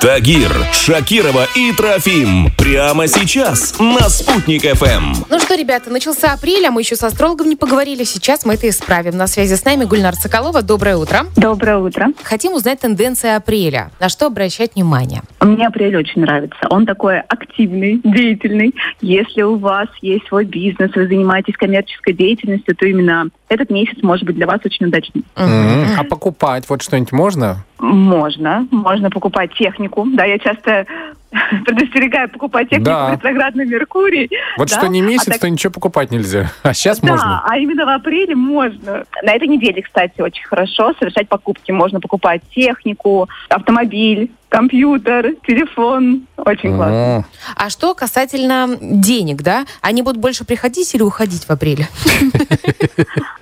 Тагир, Шакирова и Трофим. Прямо сейчас на «Спутник ФМ». Ну что, ребята, начался апрель, а мы еще с астрологом не поговорили. Сейчас мы это исправим. На связи с нами Гульнар Соколова. Доброе утро. Доброе утро. Хотим узнать тенденции апреля. На что обращать внимание? Мне апрель очень нравится. Он такой активный, деятельный. Если у вас есть свой бизнес, вы занимаетесь коммерческой деятельностью, то именно этот месяц может быть для вас очень удачным. Мгм. А покупать вот что-нибудь можно? Можно. Можно покупать технику. Да, я часто предостерегаю покупать технику Да. ретроградный Меркурий. Вот Да, что не а месяц, так- то ничего покупать нельзя. А сейчас Да, можно. а именно в апреле можно. На этой неделе, кстати, очень хорошо совершать покупки. Можно покупать технику, автомобиль, компьютер, телефон. Очень классно. А что касательно денег, да? Они будут больше приходить или уходить в апреле?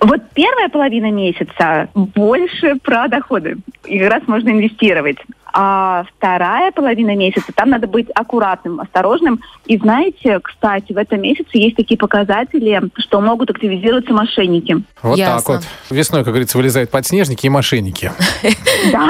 Вот первая половина месяца больше про доходы. И как раз можно инвестировать. А вторая половина месяца, там надо быть аккуратным, осторожным. И знаете, кстати, в этом месяце есть такие показатели, что могут активизироваться мошенники. Вот Ясно. так вот. Весной, как говорится, вылезают подснежники и мошенники. Да,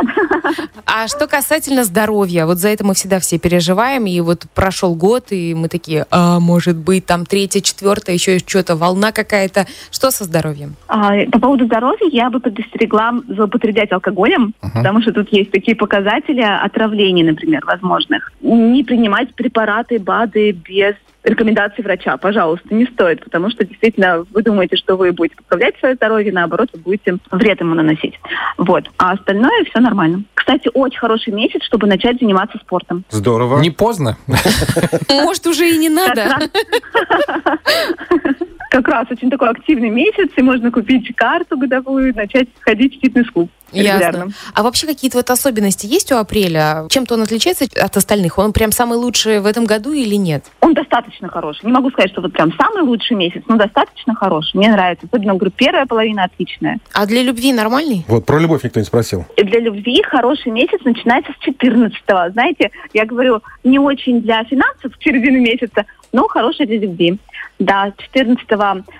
А что касательно здоровья? Вот за это мы всегда все переживаем. И вот прошел год, и мы такие, а может быть, там третья, четвертая, еще что-то, волна какая-то. Что со здоровьем? А, По поводу здоровья я бы предостерегла злоупотреблять алкоголем, потому что тут есть такие показатели отравлений, например, возможных. Не принимать препараты, БАДы без рекомендаций врача, пожалуйста, не стоит, потому что действительно вы думаете, что вы будете поправлять свое здоровье, наоборот, вы будете вред ему наносить. Вот. А остальное все нормально. Кстати, очень хороший месяц, чтобы начать заниматься спортом. Здорово. Не поздно? Может, уже и не надо? Как раз очень такой активный месяц, и можно купить карту годовую, начать ходить в фитнес-клуб регулярно. Ясно. А вообще какие-то вот особенности есть у апреля? Чем-то он отличается от остальных? Он прям самый лучший в этом году или нет? Он достаточно хороший. Не могу сказать, что вот прям самый лучший месяц, но достаточно хороший. Мне нравится. Особенно, говорю, первая половина отличная. А для любви нормальный? Вот про любовь никто не спросил. И для любви хороший месяц начинается с 14 Знаете, я говорю, не очень для финансов в середине месяца, но хороший для любви. Да, 14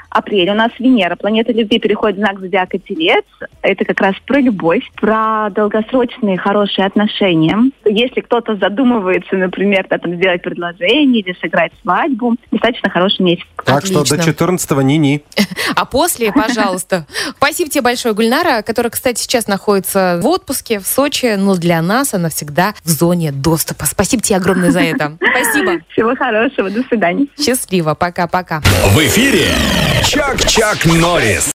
апреля у нас Венера, планета любви, переходит в знак зодиака Телец. Это как раз про любовь, про долгосрочные хорошие отношения. Если кто-то задумывается, например, да, там, сделать предложение или сыграть свадьбу, достаточно хороший месяц. Так что Отлично. до 14-го ни-ни. А после, пожалуйста. Спасибо тебе большое, Гульнара, которая, кстати, сейчас находится в отпуске в Сочи, но для нас она всегда в зоне доступа. Спасибо тебе огромное за это. Спасибо. Всего хорошего, до свидания. Счастливо. Пока-пока. В эфире Чак-Чак Норрис.